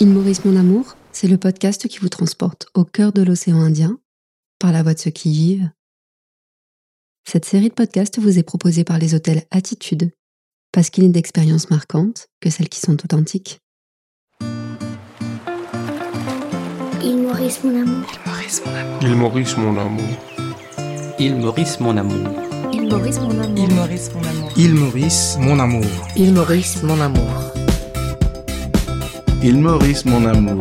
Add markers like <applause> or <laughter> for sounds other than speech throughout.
Il Maurice mon amour, c'est le podcast qui vous transporte au cœur de l'océan Indien par la voix de ceux qui y vivent. Cette série de podcasts vous est proposée par les hôtels Attitude, parce qu'il est d'expériences marquantes que celles qui sont authentiques. Il Maurice mon amour. Il Maurice mon amour. Il Maurice mon amour. Il Maurice mon amour. Il Maurice mon amour. Il Maurice mon amour. Il Maurice mon amour. Il Maurice mon amour.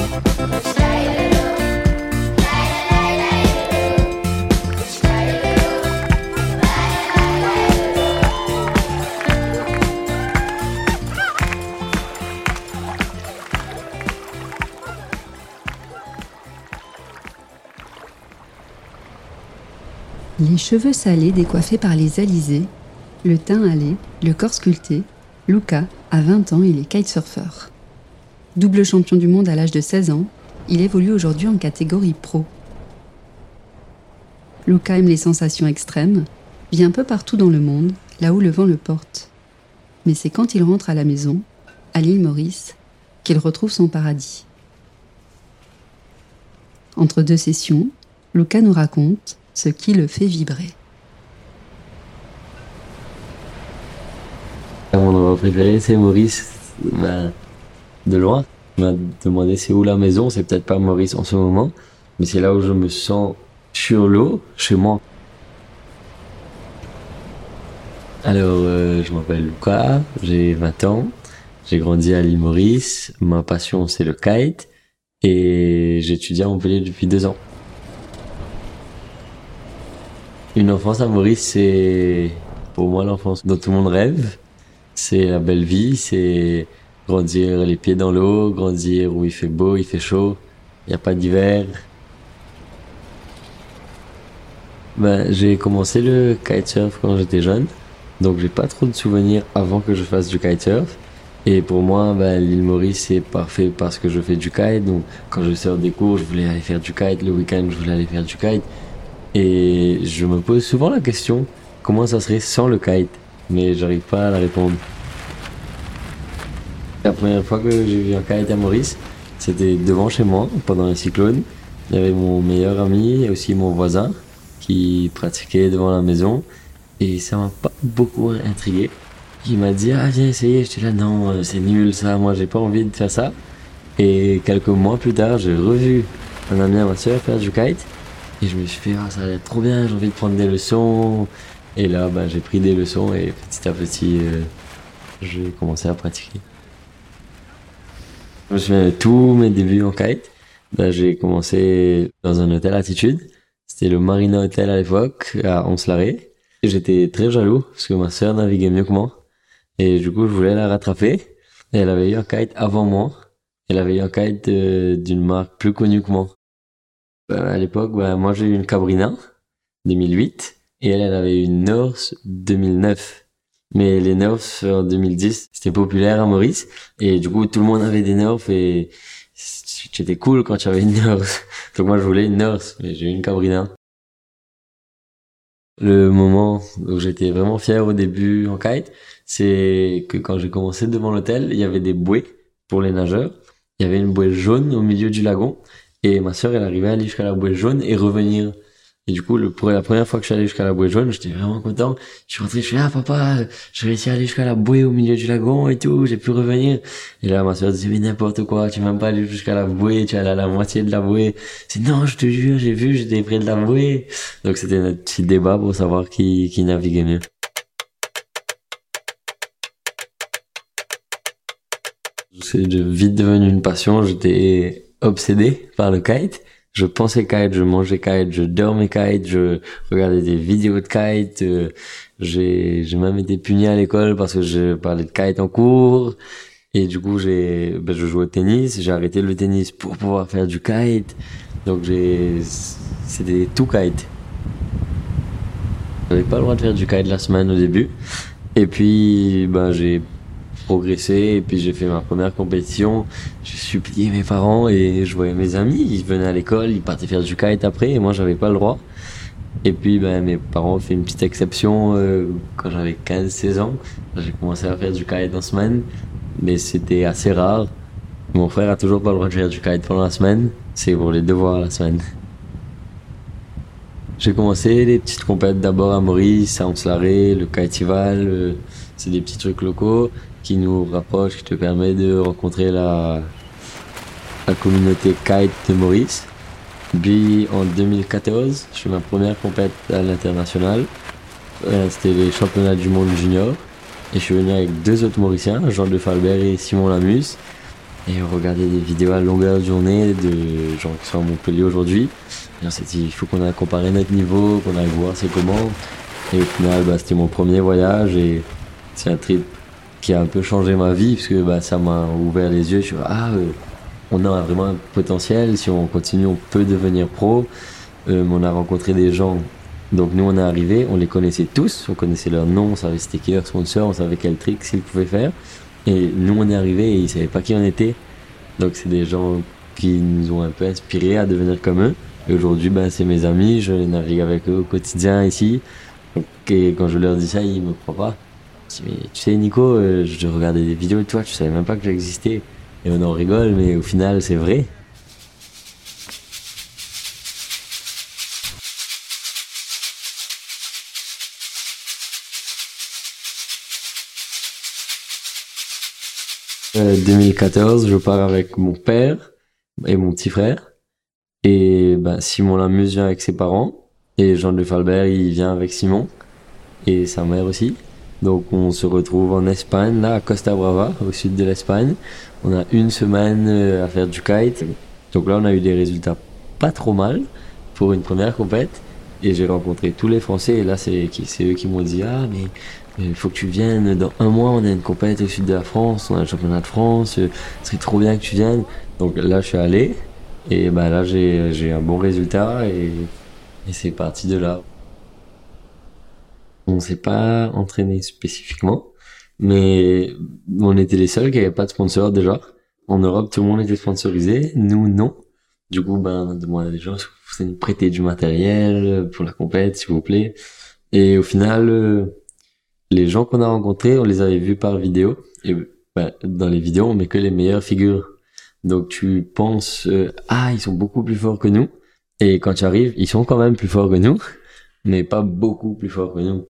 Les cheveux salés décoiffés par les alizés, le teint allé, le corps sculpté, Luca, à 20 ans, il est kitesurfer. Double champion du monde à l'âge de 16 ans, il évolue aujourd'hui en catégorie pro. Luca aime les sensations extrêmes, vit un peu partout dans le monde, là où le vent le porte. Mais c'est quand il rentre à la maison, à l'île Maurice, qu'il retrouve son paradis. Entre deux sessions, Luca nous raconte ce qui le fait vibrer. Mon endroit préféré, c'est Maurice. Ben, de loin. M'a demandé c'est où la maison? C'est peut-être pas Maurice en ce moment, mais c'est là où je me sens sur l'eau, chez moi. Alors, euh, je m'appelle Lucas, j'ai 20 ans, j'ai grandi à l'île Maurice. Ma passion, c'est le kite et j'étudie à Montpellier depuis deux ans. Une enfance à Maurice, c'est pour moi l'enfance dont tout le monde rêve. C'est la belle vie, c'est grandir les pieds dans l'eau, grandir où il fait beau, il fait chaud, il n'y a pas d'hiver. Ben, j'ai commencé le kitesurf quand j'étais jeune, donc j'ai pas trop de souvenirs avant que je fasse du kitesurf. Et pour moi, ben, l'île Maurice c'est parfait parce que je fais du kite. Donc quand je sors des cours, je voulais aller faire du kite. Le week-end, je voulais aller faire du kite. Et je me pose souvent la question, comment ça serait sans le kite? Mais j'arrive pas à la répondre. La première fois que j'ai vu un kite à Maurice, c'était devant chez moi, pendant un cyclone. Il y avait mon meilleur ami et aussi mon voisin qui pratiquait devant la maison. Et ça m'a pas beaucoup intrigué. Il m'a dit, ah viens essayer. J'étais là, non, euh, c'est nul ça, moi j'ai pas envie de faire ça. Et quelques mois plus tard, j'ai revu un ami à ma soeur faire du kite. Et je me suis fait, ah, ça a l'air trop bien, j'ai envie de prendre des leçons. Et là, ben, j'ai pris des leçons et petit à petit, euh, j'ai commencé à pratiquer. Je me souviens de tous mes débuts en kite. Ben, j'ai commencé dans un hôtel Attitude. C'était le Marina Hotel à l'époque, à. Et j'étais très jaloux parce que ma sœur naviguait mieux que moi. Et du coup, je voulais la rattraper. Et elle avait eu un kite avant moi. Elle avait eu un kite euh, d'une marque plus connue que moi. Ben, à l'époque, ben, moi j'ai eu une Cabrina 2008 et elle, elle avait une Norse 2009. Mais les Norse en 2010, c'était populaire à Maurice et du coup tout le monde avait des Norse et c'était cool quand tu avais une Norse. <laughs> Donc moi je voulais une Norse, mais j'ai eu une Cabrina. Le moment où j'étais vraiment fier au début en kite, c'est que quand j'ai commencé devant l'hôtel, il y avait des bouées pour les nageurs. Il y avait une bouée jaune au milieu du lagon et ma sœur, elle arrivait à aller jusqu'à la bouée jaune et revenir. Et du coup, pour la première fois que je suis allé jusqu'à la bouée jaune, j'étais vraiment content. Je suis rentré, je suis ah papa, j'ai réussi à aller jusqu'à la bouée au milieu du lagon et tout, j'ai pu revenir. Et là, ma sœur disait mais n'importe quoi, tu vas même pas aller jusqu'à la bouée, tu es allé à la moitié de la bouée. C'est non, je te jure, j'ai vu, j'étais près de la bouée. Donc c'était notre petit débat pour savoir qui, qui naviguait mieux. C'est vite devenu une passion. J'étais obsédé par le kite. Je pensais kite, je mangeais kite, je dormais kite, je regardais des vidéos de kite. euh, j'ai j'ai même été puni à l'école parce que je parlais de kite en cours. Et du coup, j'ai ben, je jouais au tennis. J'ai arrêté le tennis pour pouvoir faire du kite. Donc j'ai c'était tout kite. J'avais pas le droit de faire du kite la semaine au début. Et puis ben j'ai progressé et puis j'ai fait ma première compétition. J'ai supplié mes parents et je voyais mes amis, ils venaient à l'école, ils partaient faire du kite après et moi j'avais pas le droit. Et puis ben mes parents ont fait une petite exception euh, quand j'avais 15-16 ans. J'ai commencé à faire du kite en semaine, mais c'était assez rare. Mon frère a toujours pas le droit de faire du kite pendant la semaine. C'est pour les devoirs la semaine. J'ai commencé les petites compètes d'abord à Maurice, à Oncelaré, le kiteval. euh, C'est des petits trucs locaux qui nous rapprochent, qui te permettent de rencontrer la, la communauté kite de Maurice. Puis en 2014, je fais ma première compète à l'international. Euh, C'était les championnats du monde junior. Et je suis venu avec deux autres Mauriciens, Jean de Falbert et Simon Lamus. Et on regardait des vidéos à longueur de journée de gens qui sont à Montpellier aujourd'hui. Et on s'est dit, il faut qu'on aille comparer notre niveau, qu'on aille voir c'est comment. Et au final, bah, c'était mon premier voyage et c'est un trip qui a un peu changé ma vie parce que bah, ça m'a ouvert les yeux. Je suis ah, euh, on a vraiment un potentiel. Si on continue, on peut devenir pro. Euh, on a rencontré des gens. Donc nous, on est arrivés, on les connaissait tous. On connaissait leurs noms, on savait c'était qui leur sponsor, on savait quel trick ils pouvaient faire. Et nous, on est arrivés et ils savaient pas qui on était. Donc c'est des gens qui nous ont un peu inspirés à devenir comme eux. Et aujourd'hui, ben, c'est mes amis, je navigue avec eux au quotidien ici. Et quand je leur dis ça, ils me croient pas. Tu sais, Nico, euh, je regardais des vidéos de toi, tu savais même pas que j'existais. Et on en rigole, mais au final, c'est vrai. Euh, 2014, je pars avec mon père et mon petit frère. Et ben, Simon Lamuse vient avec ses parents. Et Jean de Falbert, il vient avec Simon. Et sa mère aussi. Donc on se retrouve en Espagne, là, à Costa Brava, au sud de l'Espagne. On a une semaine euh, à faire du kite. Donc là, on a eu des résultats pas trop mal pour une première compète. Et j'ai rencontré tous les Français. Et là, c'est eux qui m'ont dit Ah, mais il faut que tu viennes. Dans un mois, on a une compète au sud de la France. On a le championnat de France. euh, Ce serait trop bien que tu viennes. Donc là, je suis allé. Et ben là, j'ai j'ai un bon résultat. Et, et c'est parti de là. On s'est pas entraîné spécifiquement. Mais on était les seuls qui n'avaient pas de sponsor déjà. En Europe, tout le monde était sponsorisé. Nous, non. Du coup, ben, on a demandé à des gens, est-ce que vous pouvez nous prêter du matériel pour la compète, s'il vous plaît? Et au final, euh, les gens qu'on a rencontrés, on les avait vus par vidéo. Et ben, dans les vidéos, on met que les meilleures figures. Donc tu penses, euh, ah, ils sont beaucoup plus forts que nous. Et quand tu arrives, ils sont quand même plus forts que nous, <laughs> mais pas beaucoup plus forts que nous.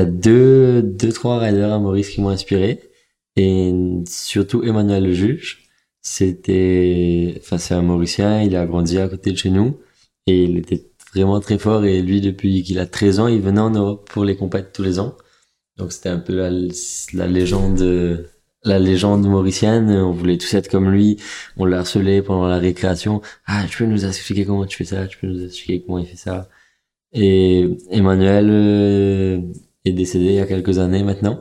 Y a deux, deux, trois riders à Maurice qui m'ont inspiré. Et surtout Emmanuel le juge. C'était, enfin, c'est un Mauricien, il a grandi à côté de chez nous. Et il était vraiment très fort. Et lui, depuis qu'il a 13 ans, il venait en Europe pour les compètes tous les ans. Donc c'était un peu la, la légende, la légende mauricienne. On voulait tous être comme lui. On l'a harcelé pendant la récréation. Ah, tu peux nous expliquer comment tu fais ça? Tu peux nous expliquer comment il fait ça? Et Emmanuel est décédé il y a quelques années maintenant.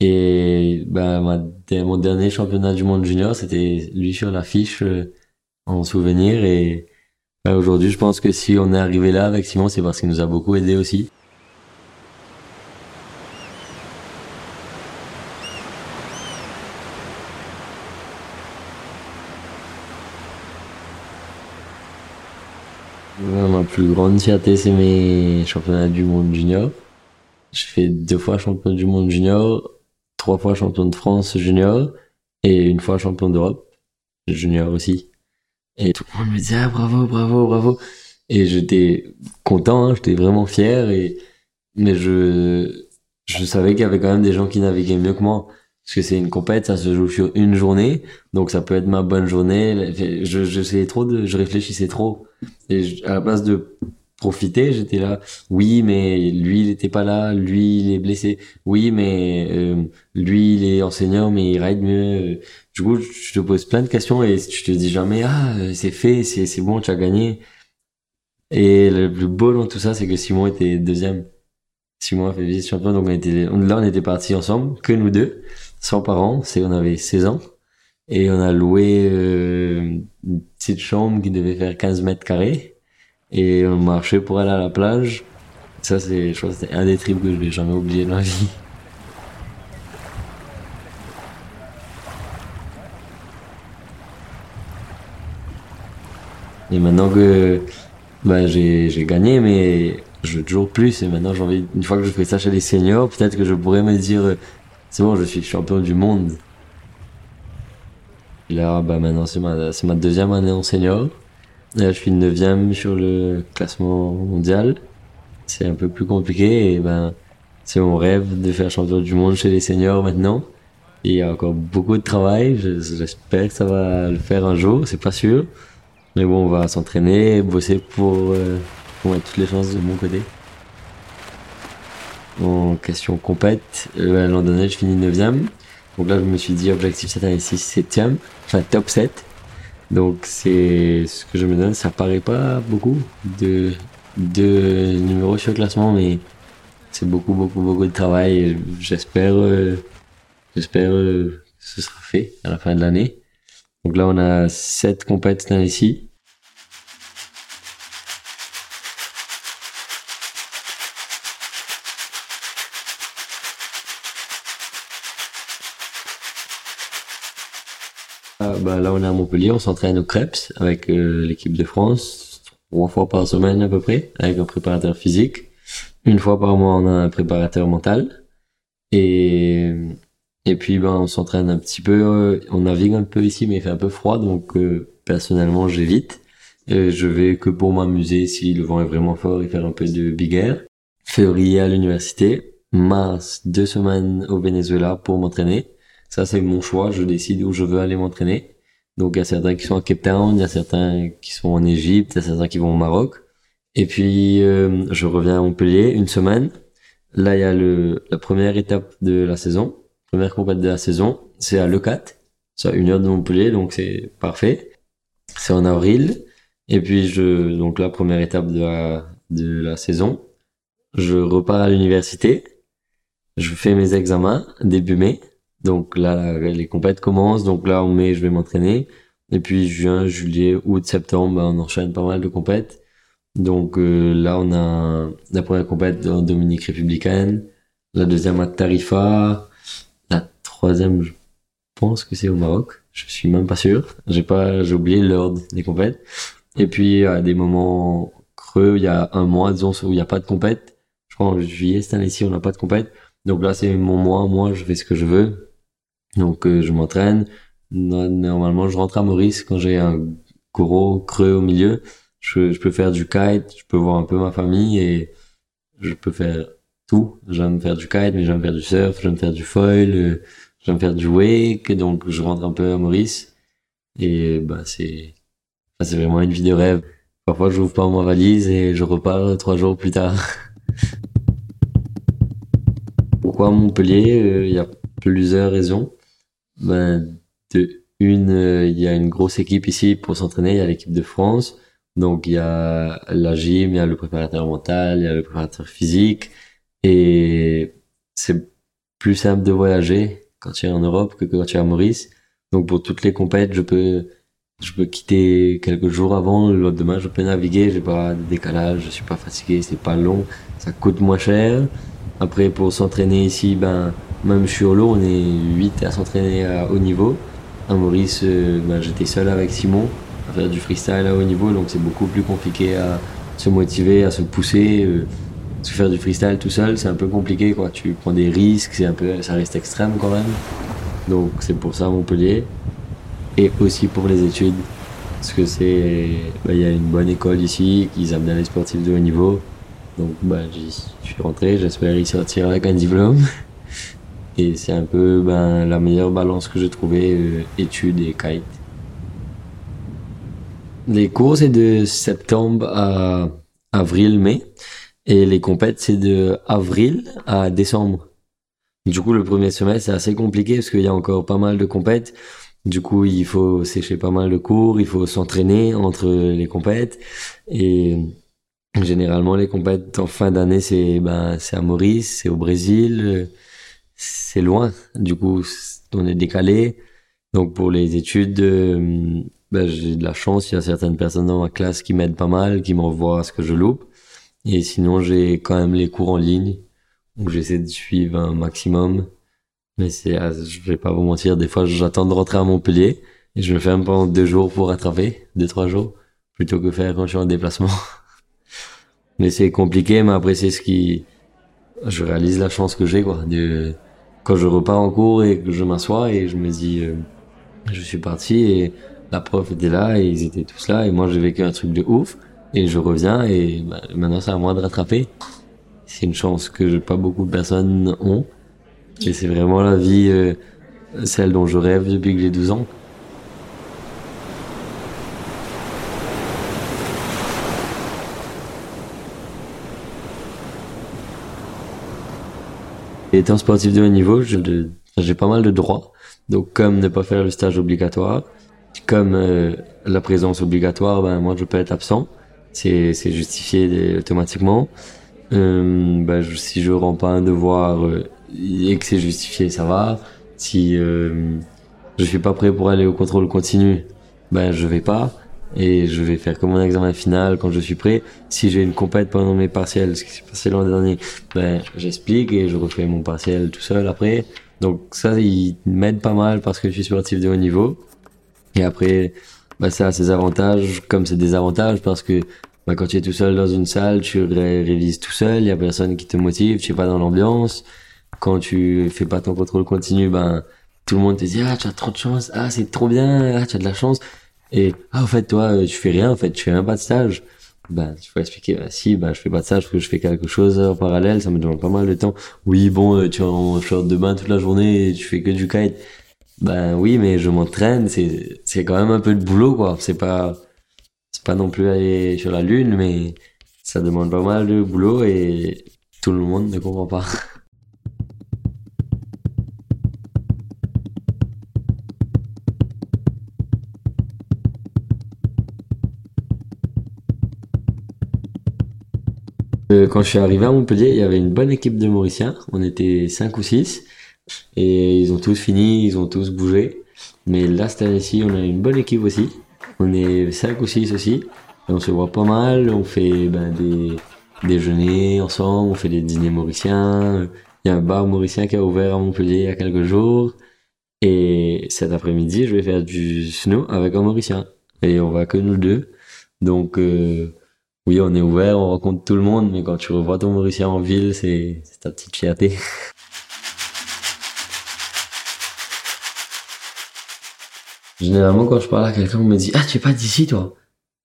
Et ma, mon dernier championnat du monde junior, c'était lui sur l'affiche euh, en souvenir. Et bah, aujourd'hui, je pense que si on est arrivé là avec Simon, c'est parce qu'il nous a beaucoup aidé aussi. Ma plus grande fierté, c'est mes championnats du monde junior. Je fais deux fois champion du monde junior, trois fois champion de France junior et une fois champion d'Europe junior aussi. Et tout le monde me disait ah, bravo, bravo, bravo. Et j'étais content, hein, j'étais vraiment fier. Et mais je je savais qu'il y avait quand même des gens qui naviguaient mieux que moi parce que c'est une compète, ça se joue sur une journée, donc ça peut être ma bonne journée. Je je trop de, je réfléchissais trop et à la place de profiter, j'étais là. Oui, mais lui, il était pas là. Lui, il est blessé. Oui, mais euh, lui, il est enseignant, mais il ride mieux. Du coup, je te pose plein de questions et je te dis jamais ah c'est fait, c'est c'est bon, tu as gagné. Et le plus beau dans tout ça, c'est que Simon était deuxième. Simon a fait vice champion, donc on était là, on était partis ensemble, que nous deux, sans parents. C'est on avait 16 ans et on a loué euh, une petite chambre qui devait faire 15 mètres carrés et on marchait pour aller à la plage. Ça, c'est, je crois que c'était un des trips que je vais jamais oublier dans la vie. Et maintenant que bah, j'ai j'ai gagné, mais je veux toujours plus. Et maintenant, j'ai envie, une fois que je fais ça chez les seniors, peut-être que je pourrais me dire, c'est bon, je suis champion du monde. Et là, bah, maintenant, c'est ma, c'est ma deuxième année en senior. Là, je suis neuvième sur le classement mondial. C'est un peu plus compliqué et ben, c'est mon rêve de faire champion du monde chez les seniors maintenant. Il y a encore beaucoup de travail. Je- J'espère que ça va le faire un jour. C'est pas sûr. Mais bon, on va s'entraîner, bosser pour, euh, pour mettre toutes les chances de mon côté. En question compète, euh, l'an dernier, je finis 9ème. Donc là, je me suis dit objectif cette année-ci, 7ème, enfin top 7. Donc c'est ce que je me donne. Ça paraît pas beaucoup de, de numéros sur le classement, mais c'est beaucoup, beaucoup, beaucoup de travail. J'espère, euh, j'espère euh, que ce sera fait à la fin de l'année. Donc là, on a 7 compètes cette année-ci. Bah, là, on est à Montpellier, on s'entraîne au Krebs avec euh, l'équipe de France, trois fois par semaine à peu près, avec un préparateur physique. Une fois par mois, on a un préparateur mental. Et, et puis, ben, on s'entraîne un petit peu, euh, on navigue un peu ici, mais il fait un peu froid, donc euh, personnellement, j'évite. Je vais que pour m'amuser si le vent est vraiment fort et faire un peu de big air. Février à l'université. Mars, deux semaines au Venezuela pour m'entraîner. Ça, c'est mon choix. Je décide où je veux aller m'entraîner. Donc, il y a certains qui sont à Cape Town, il y a certains qui sont en Égypte, il y a certains qui vont au Maroc. Et puis, euh, je reviens à Montpellier une semaine. Là, il y a le, la première étape de la saison, première compétition de la saison. C'est à Lecat. C'est à une heure de Montpellier, donc c'est parfait. C'est en avril. Et puis, je, donc la première étape de la, de la saison. Je repars à l'université. Je fais mes examens début mai. Donc là, les compètes commencent. Donc là, en mai, je vais m'entraîner. Et puis juin, juillet, août, septembre, ben, on enchaîne pas mal de compètes. Donc euh, là, on a la première compète en Dominique républicaine, la deuxième à Tarifa, la troisième, je pense que c'est au Maroc. Je suis même pas sûr. J'ai pas, j'ai oublié l'ordre des compètes. Et puis à des moments creux, il y a un mois, disons, où il n'y a pas de compète. Je crois en juillet cette année-ci, on n'a pas de compète. Donc là, c'est mon mois. Moi, je fais ce que je veux. Donc euh, je m'entraîne. No- Normalement, je rentre à Maurice quand j'ai un gros creux au milieu. Je, je peux faire du kite, je peux voir un peu ma famille et je peux faire tout. J'aime faire du kite, mais j'aime faire du surf, j'aime faire du foil, euh, j'aime faire du wake. Donc je rentre un peu à Maurice et bah c'est c'est vraiment une vie de rêve. Parfois, j'ouvre pas ma valise et je repars trois jours plus tard. <laughs> Pourquoi Montpellier Euh, Il y a plusieurs raisons. Ben, de une, il y a une grosse équipe ici pour s'entraîner. Il y a l'équipe de France. Donc, il y a la gym, il y a le préparateur mental, il y a le préparateur physique. Et c'est plus simple de voyager quand tu es en Europe que quand tu es à Maurice. Donc, pour toutes les compètes, je peux, je peux quitter quelques jours avant. Le lendemain, je peux naviguer. J'ai pas de décalage. Je suis pas fatigué. C'est pas long. Ça coûte moins cher. Après, pour s'entraîner ici, ben, même sur l'eau, on est 8 à s'entraîner à haut niveau. À Maurice, euh, ben, j'étais seul avec Simon à faire du freestyle à haut niveau, donc c'est beaucoup plus compliqué à se motiver, à se pousser. euh, parce que faire du freestyle tout seul, c'est un peu compliqué, quoi. Tu prends des risques, c'est un peu, ça reste extrême quand même. Donc c'est pour ça Montpellier. Et aussi pour les études. Parce que c'est, ben, il y a une bonne école ici, aiment bien les sportifs de haut niveau. Donc ben, j'y suis rentré, j'espère y sortir avec un diplôme. <laughs> Et c'est un peu ben, la meilleure balance que j'ai trouvée, euh, études et kite. Les cours, c'est de septembre à avril-mai. Et les compètes, c'est de avril à décembre. Du coup, le premier semestre, c'est assez compliqué parce qu'il y a encore pas mal de compètes. Du coup, il faut sécher pas mal de cours, il faut s'entraîner entre les compètes. Et généralement, les compètes en fin d'année, c'est ben, à Maurice, c'est au Brésil, euh, c'est loin. Du coup, on est décalé. Donc, pour les études, euh, ben, j'ai de la chance. Il y a certaines personnes dans ma classe qui m'aident pas mal, qui m'envoient ce que je loupe. Et sinon, j'ai quand même les cours en ligne. Donc, j'essaie de suivre un maximum. Mais c'est, ah, je vais pas vous mentir, des fois, j'attends de rentrer à Montpellier et je me ferme pendant deux jours pour rattraper, deux, trois jours, plutôt que faire quand je suis en déplacement. <laughs> mais c'est compliqué, mais après c'est ce qui, je réalise la chance que j'ai quoi. De... Quand je repars en cours et que je m'assois et je me dis, euh, je suis parti et la prof était là et ils étaient tous là et moi j'ai vécu un truc de ouf et je reviens et bah, maintenant c'est à moi de rattraper. C'est une chance que pas beaucoup de personnes ont et c'est vraiment la vie, euh, celle dont je rêve depuis que j'ai 12 ans. Étant sportif de haut niveau, j'ai pas mal de droits. Donc comme ne pas faire le stage obligatoire, comme euh, la présence obligatoire, ben moi je peux être absent, c'est justifié automatiquement. Euh, ben, je, si je rends pas un devoir euh, et que c'est justifié, ça va. Si euh, je suis pas prêt pour aller au contrôle continu, ben je vais pas et je vais faire comme mon examen final quand je suis prêt. Si j'ai une compète pendant mes partiels, ce qui s'est passé l'an dernier, ben j'explique et je refais mon partiel tout seul après. Donc ça, il m'aide pas mal parce que je suis sportif de haut niveau. Et après, ben, ça a ses avantages comme ses désavantages parce que ben, quand tu es tout seul dans une salle, tu révises tout seul, il y a personne qui te motive, tu es pas dans l'ambiance. Quand tu fais pas ton contrôle continu, ben tout le monde te dit ah tu as trop de chance, ah c'est trop bien, ah tu as de la chance. Et ah en fait toi tu fais rien en fait, tu fais même pas de stage. Ben tu faut expliquer bah, si ben je fais pas de stage parce que je fais quelque chose en parallèle, ça me demande pas mal de temps. Oui bon euh, tu es en short de bain toute la journée et tu fais que du kite. Ben oui mais je m'entraîne, c'est c'est quand même un peu de boulot quoi. C'est pas c'est pas non plus aller sur la lune mais ça demande pas mal de boulot et tout le monde ne comprend pas. <laughs> Quand je suis arrivé à Montpellier, il y avait une bonne équipe de Mauriciens. On était 5 ou 6. Et ils ont tous fini, ils ont tous bougé. Mais là, cette année-ci, on a une bonne équipe aussi. On est 5 ou 6 aussi. On se voit pas mal. On fait ben, des déjeuners ensemble, on fait des dîners mauriciens. Il y a un bar mauricien qui a ouvert à Montpellier il y a quelques jours. Et cet après-midi, je vais faire du snow avec un mauricien. Et on va que nous deux. Donc, euh, oui, on est ouvert, on rencontre tout le monde, mais quand tu revois ton Mauricien en ville, c'est ta petite fierté. <laughs> Généralement, quand je parle à quelqu'un, on me dit Ah, tu es pas d'ici, toi?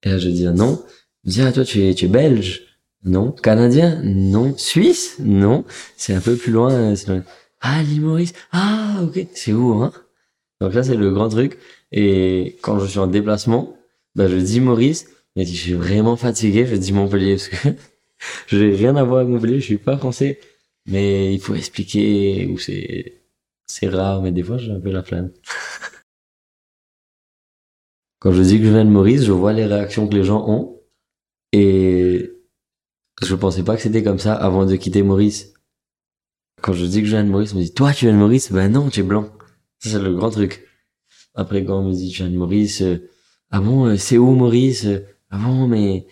Et là, je dis ah, Non. Je dis Ah, toi, tu es, tu es belge Non. Canadien? Non. Suisse? Non. C'est un peu plus loin. Ah, l'île Maurice Ah, ok. C'est où, hein? Donc là, c'est le grand truc. Et quand je suis en déplacement, bah, je dis Maurice il dit, je suis vraiment fatigué. Je dis Montpellier parce que <laughs> je n'ai rien à voir avec Montpellier. Je suis pas français. Mais il faut expliquer où c'est, c'est rare, mais des fois, j'ai un peu la flemme. <laughs> Quand je dis que je viens de Maurice, je vois les réactions que les gens ont. Et je pensais pas que c'était comme ça avant de quitter Maurice. Quand je dis que je viens de Maurice, on me dit, toi, tu viens de Maurice? Ben non, tu es blanc. Ça, c'est le grand truc. Après, quand on me dit, je viens de Maurice, euh, ah bon, euh, c'est où Maurice? Ah bon, mais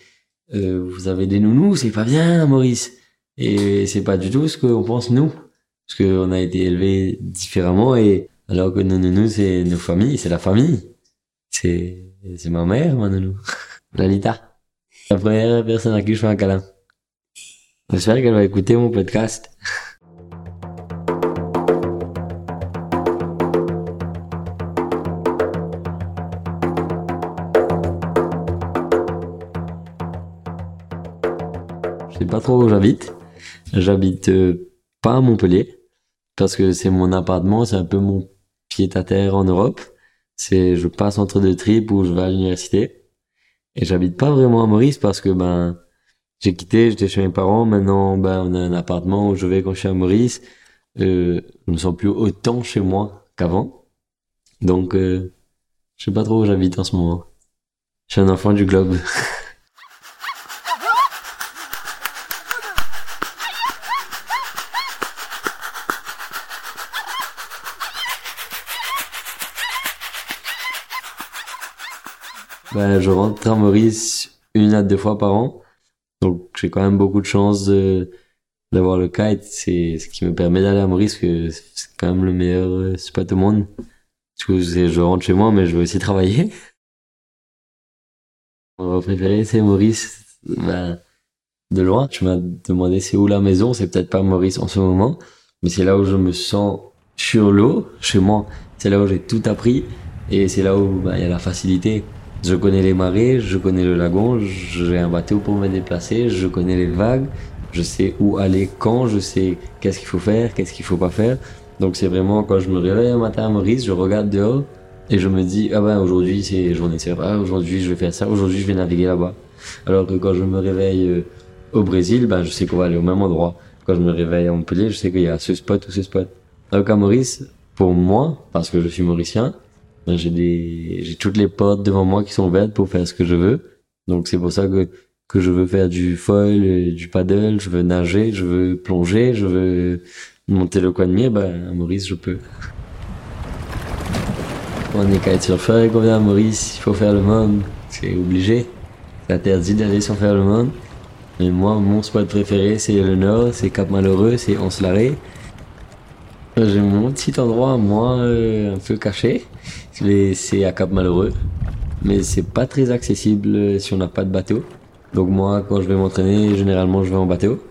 euh, vous avez des nounous, c'est pas bien, Maurice. Et c'est pas du tout ce qu'on pense nous, parce qu'on a été élevés différemment et alors que nos nounous c'est nos familles, c'est la famille. C'est c'est ma mère, ma nounou, <laughs> Lalita. La première personne à qui je fais un câlin. J'espère qu'elle va écouter mon podcast. <laughs> Je sais pas trop où j'habite. J'habite euh, pas à Montpellier parce que c'est mon appartement, c'est un peu mon pied à terre en Europe. C'est je passe entre deux tripes où je vais à l'université et j'habite pas vraiment à Maurice parce que ben j'ai quitté, j'étais chez mes parents. Maintenant ben on a un appartement où je vais quand je suis à Maurice. Euh, je me sens plus autant chez moi qu'avant. Donc euh, je sais pas trop où j'habite en ce moment. Je suis un enfant du globe. <laughs> Je rentre à Maurice une à deux fois par an. Donc, j'ai quand même beaucoup de chance d'avoir le kite. C'est ce qui me permet d'aller à Maurice, que c'est quand même le meilleur euh, spot au monde. Parce que je rentre chez moi, mais je veux aussi travailler. <laughs> Mon préféré, c'est Maurice. Ben, de loin, tu m'as demandé c'est où la maison, c'est peut-être pas Maurice en ce moment, mais c'est là où je me sens sur l'eau, chez moi. C'est là où j'ai tout appris et c'est là où ben, il y a la facilité. Je connais les marées, je connais le lagon, j'ai un bateau pour me déplacer, je connais les vagues, je sais où aller quand, je sais qu'est-ce qu'il faut faire, qu'est-ce qu'il faut pas faire. Donc c'est vraiment quand je me réveille un matin à Maurice, je regarde dehors et je me dis ah ben aujourd'hui c'est journée ah, aujourd'hui je vais faire ça, aujourd'hui je vais naviguer là-bas. Alors que quand je me réveille euh, au Brésil, ben je sais qu'on va aller au même endroit. Quand je me réveille à Montpellier, je sais qu'il y a ce spot ou ce spot. Alors qu'à Maurice, pour moi, parce que je suis mauricien, j'ai des j'ai toutes les portes devant moi qui sont ouvertes pour faire ce que je veux. Donc c'est pour ça que que je veux faire du foil, du paddle, je veux nager, je veux plonger, je veux monter le coin de mire, ben à Maurice je peux. On est kitesurfer et qu'on vient à Maurice, il faut faire le monde, c'est obligé. C'est interdit d'aller sans faire le monde. Mais moi, mon spot préféré, c'est le nord, c'est Cap Malheureux, c'est Oncelaré. J'ai mon petit endroit, moi, euh, un peu caché. C'est à Cap Malheureux. Mais c'est pas très accessible si on n'a pas de bateau. Donc moi, quand je vais m'entraîner, généralement, je vais en bateau.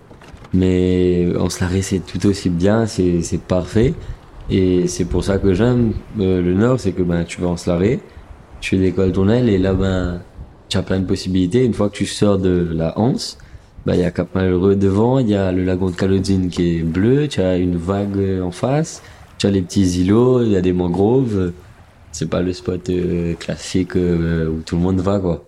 Mais Oncelaré, c'est tout aussi bien, c'est parfait. Et c'est pour ça que j'aime euh, le nord, c'est que ben, tu vas en Slaré, tu décolles ton aile et là, ben, tu as plein de possibilités. Une fois que tu sors de la Hanse, ben, il y a Cap Malheureux devant, il y a le lagon de Calodine qui est bleu, tu as une vague en face, tu as les petits îlots, il y a des mangroves. C'est pas le spot euh, classique euh, où tout le monde va, quoi.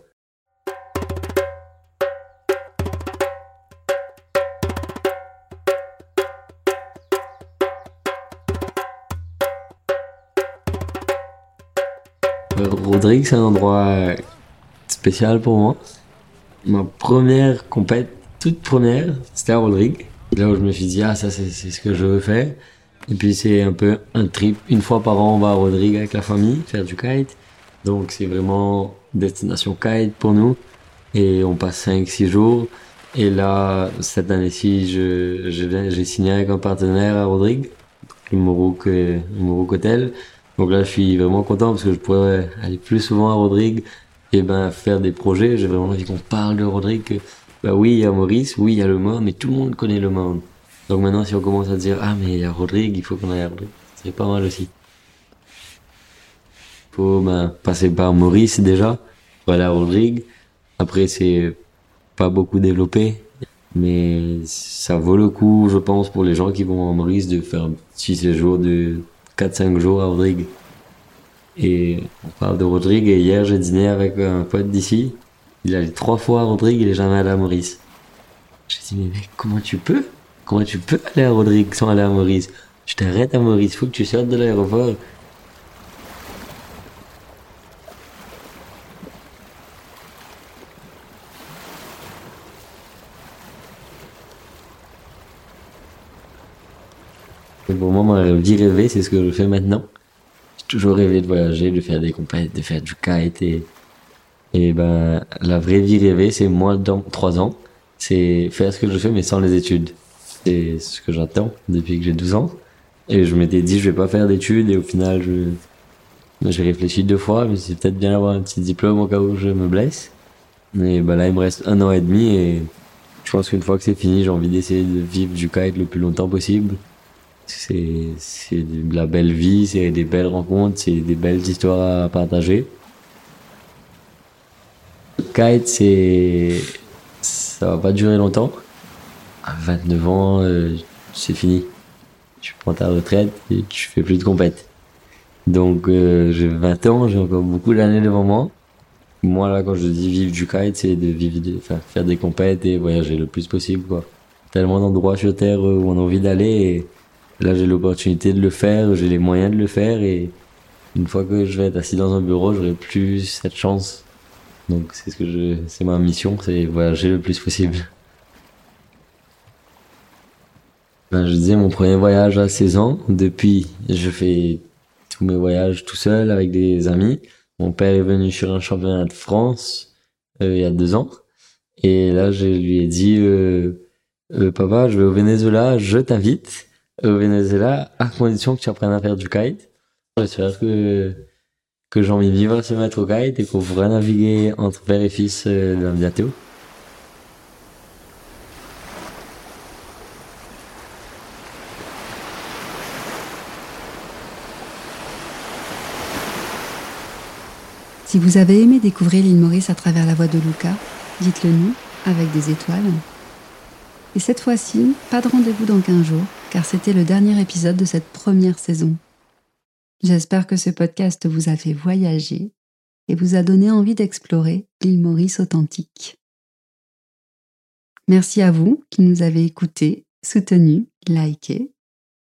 Rodrigue, c'est un endroit spécial pour moi. Ma première compète, toute première, c'était à Rodrigue. Là où je me suis dit, ah, ça, c'est ce que je veux faire. Et puis, c'est un peu un trip. Une fois par an, on va à Rodrigue avec la famille, faire du kite. Donc, c'est vraiment destination kite pour nous. Et on passe 5-6 jours. Et là, cette année-ci, j'ai je, signé avec un partenaire à Rodrigue, le Morouk Hotel. Donc là, je suis vraiment content parce que je pourrais aller plus souvent à Rodrigue et ben faire des projets. J'ai vraiment envie qu'on parle de Rodrigue. bah oui, il y a Maurice, oui, il y a Le Monde, mais tout le monde connaît Le Monde. Donc maintenant, si on commence à dire ah mais il y a Rodrigue, il faut qu'on aille à Rodrigue, c'est pas mal aussi. Faut ben, passer par Maurice déjà, voilà Rodrigue. Après, c'est pas beaucoup développé, mais ça vaut le coup, je pense, pour les gens qui vont à Maurice de faire un petit séjour de 4-5 jours à Rodrigue. Et on parle de Rodrigue et hier j'ai dîné avec un pote d'ici. Il allait trois fois à Rodrigue, il est jamais allé à Maurice. J'ai dit mais mec, comment tu peux? Comment tu peux aller à Rodrigue sans aller à Maurice? Tu t'arrêtes à Maurice, faut que tu sortes de l'aéroport. pour moi, ma vie rêvée, c'est ce que je fais maintenant. J'ai toujours rêvé de voyager, de faire des compètes, de faire du kite et, et ben, la vraie vie rêvée, c'est moi dans trois ans. C'est faire ce que je fais, mais sans les études. C'est ce que j'attends depuis que j'ai 12 ans. Et je m'étais dit, je vais pas faire d'études et au final, je, j'ai réfléchi deux fois, mais c'est peut-être bien d'avoir un petit diplôme au cas où je me blesse. Mais ben là, il me reste un an et demi et je pense qu'une fois que c'est fini, j'ai envie d'essayer de vivre du kite le plus longtemps possible c'est, c'est de la belle vie, c'est des belles rencontres, c'est des belles histoires à partager. Kite, c'est, ça va pas durer longtemps. À 29 ans, euh, c'est fini. Tu prends ta retraite et tu fais plus de compète. Donc, euh, j'ai 20 ans, j'ai encore beaucoup d'années devant moi. Moi, là, quand je dis vivre du kite, c'est de vivre, enfin, faire des compètes et voyager le plus possible, quoi. Tellement d'endroits sur Terre où on a envie d'aller et Là, j'ai l'opportunité de le faire, j'ai les moyens de le faire et une fois que je vais être assis dans un bureau, j'aurai plus cette chance. Donc, c'est ce que je, c'est ma mission, c'est voyager le plus possible. Ben, je disais mon premier voyage à 16 ans. Depuis, je fais tous mes voyages tout seul avec des amis. Mon père est venu sur un championnat de France euh, il y a deux ans. Et là, je lui ai dit, euh, euh, papa, je vais au Venezuela, je t'invite au Venezuela à condition que tu apprennes à faire du kite. J'espère que que j'ai envie de vivre se mettre au kite et qu'on pourrait naviguer entre père et fils euh, bientôt. Si vous avez aimé découvrir l'île Maurice à travers la voix de Luca, dites-le nous avec des étoiles. Et cette fois-ci, pas de rendez-vous dans 15 jours, car c'était le dernier épisode de cette première saison. J'espère que ce podcast vous a fait voyager et vous a donné envie d'explorer l'île Maurice authentique. Merci à vous qui nous avez écoutés, soutenus, likés,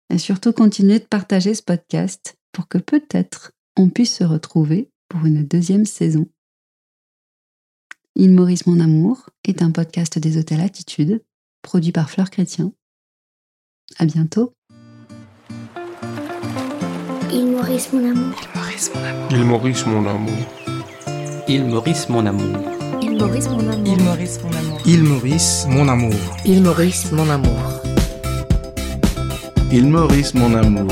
et surtout continuez de partager ce podcast pour que peut-être on puisse se retrouver pour une deuxième saison. Il Maurice Mon Amour est un podcast des hôtels Attitude, produit par Fleur Chrétien. À bientôt. Il Maurice mon amour. Il Maurice mon amour. Il Maurice mon amour. Il Maurice mon amour. Il Maurice mon amour. Il Maurice mon amour. Il Maurice mon amour. Il Maurice mon amour.